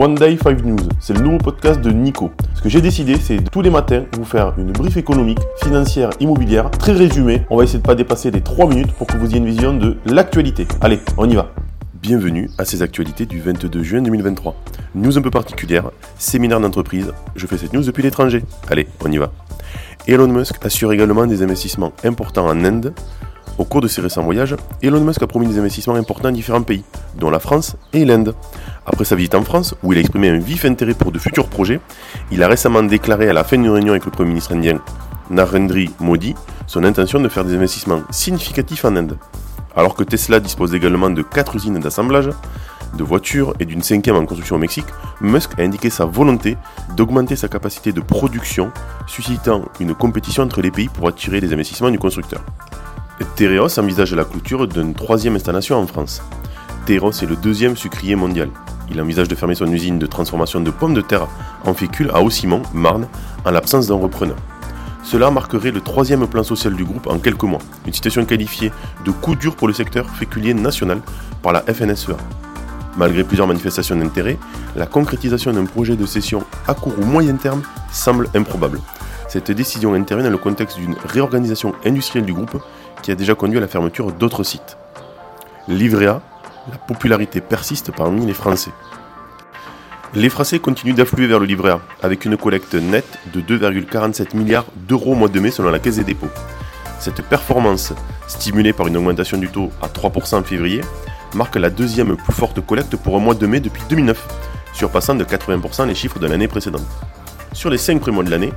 One Day 5 News, c'est le nouveau podcast de Nico. Ce que j'ai décidé, c'est tous les matins vous faire une brief économique, financière, immobilière, très résumée. On va essayer de pas dépasser les 3 minutes pour que vous ayez une vision de l'actualité. Allez, on y va. Bienvenue à ces actualités du 22 juin 2023. News un peu particulière, séminaire d'entreprise. Je fais cette news depuis l'étranger. Allez, on y va. Elon Musk assure également des investissements importants en Inde. Au cours de ses récents voyages, Elon Musk a promis des investissements importants dans différents pays, dont la France et l'Inde. Après sa visite en France, où il a exprimé un vif intérêt pour de futurs projets, il a récemment déclaré à la fin d'une réunion avec le Premier ministre indien Narendra Modi son intention de faire des investissements significatifs en Inde. Alors que Tesla dispose également de 4 usines d'assemblage de voitures et d'une cinquième en construction au Mexique, Musk a indiqué sa volonté d'augmenter sa capacité de production, suscitant une compétition entre les pays pour attirer les investissements du constructeur. Tereos envisage la clôture d'une troisième installation en France. Tereos est le deuxième sucrier mondial. Il envisage de fermer son usine de transformation de pommes de terre en fécule à Haussymont, Marne, en l'absence d'un repreneur. Cela marquerait le troisième plan social du groupe en quelques mois, une situation qualifiée de coup dur pour le secteur féculier national par la FNSEA. Malgré plusieurs manifestations d'intérêt, la concrétisation d'un projet de cession à court ou moyen terme semble improbable. Cette décision intervient dans le contexte d'une réorganisation industrielle du groupe qui a déjà conduit à la fermeture d'autres sites. Livret A, la popularité persiste parmi les Français. Les Français continuent d'affluer vers le livret A, avec une collecte nette de 2,47 milliards d'euros au mois de mai selon la Caisse des dépôts. Cette performance, stimulée par une augmentation du taux à 3% en février, marque la deuxième plus forte collecte pour un mois de mai depuis 2009, surpassant de 80% les chiffres de l'année précédente. Sur les 5 premiers mois de l'année,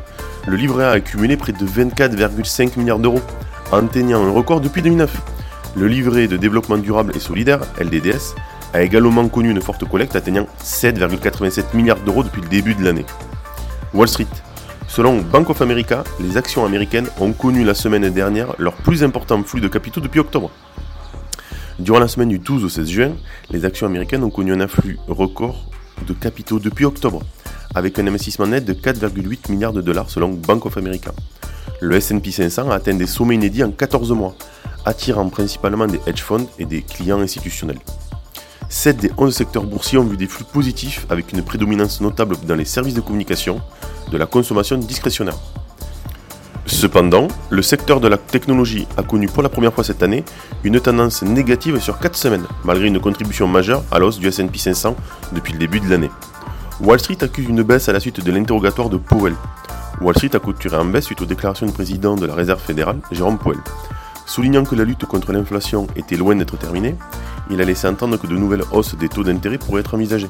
le livret A a accumulé près de 24,5 milliards d'euros, atteignant un record depuis 2009. Le livret de développement durable et solidaire, LDDS, a également connu une forte collecte atteignant 7,87 milliards d'euros depuis le début de l'année. Wall Street. Selon Bank of America, les actions américaines ont connu la semaine dernière leur plus important flux de capitaux depuis octobre. Durant la semaine du 12 au 16 juin, les actions américaines ont connu un afflux record de capitaux depuis octobre, avec un investissement net de 4,8 milliards de dollars selon Bank of America. Le SP 500 a atteint des sommets inédits en 14 mois, attirant principalement des hedge funds et des clients institutionnels. 7 des 11 secteurs boursiers ont vu des flux positifs avec une prédominance notable dans les services de communication, de la consommation discrétionnaire. Cependant, le secteur de la technologie a connu pour la première fois cette année une tendance négative sur 4 semaines, malgré une contribution majeure à l'os du SP 500 depuis le début de l'année. Wall Street accuse une baisse à la suite de l'interrogatoire de Powell. Wall Street a clôturé en baisse suite aux déclarations du président de la Réserve fédérale, Jérôme Powell. Soulignant que la lutte contre l'inflation était loin d'être terminée, il a laissé entendre que de nouvelles hausses des taux d'intérêt pourraient être envisagées.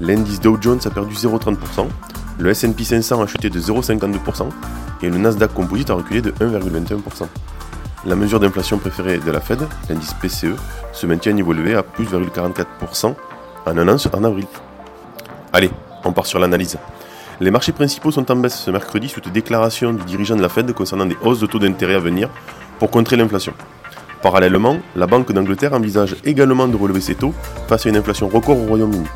L'indice Dow Jones a perdu 0,30%, le SP 500 a chuté de 0,52% et le Nasdaq Composite a reculé de 1,21%. La mesure d'inflation préférée de la Fed, l'indice PCE, se maintient à niveau élevé à plus 44% en un an en avril. Allez, on part sur l'analyse. Les marchés principaux sont en baisse ce mercredi suite aux déclarations du dirigeant de la Fed concernant des hausses de taux d'intérêt à venir pour contrer l'inflation. Parallèlement, la Banque d'Angleterre envisage également de relever ses taux face à une inflation record au Royaume-Uni.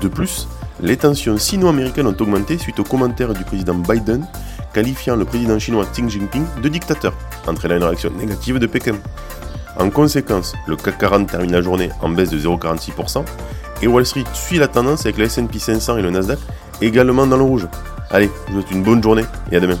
De plus, les tensions sino-américaines ont augmenté suite aux commentaires du président Biden qualifiant le président chinois Xi Jinping de dictateur, entraînant une réaction négative de Pékin. En conséquence, le CAC 40 termine la journée en baisse de 0,46% et Wall Street suit la tendance avec le S&P 500 et le Nasdaq également dans le rouge. Allez, je vous souhaite une bonne journée et à demain.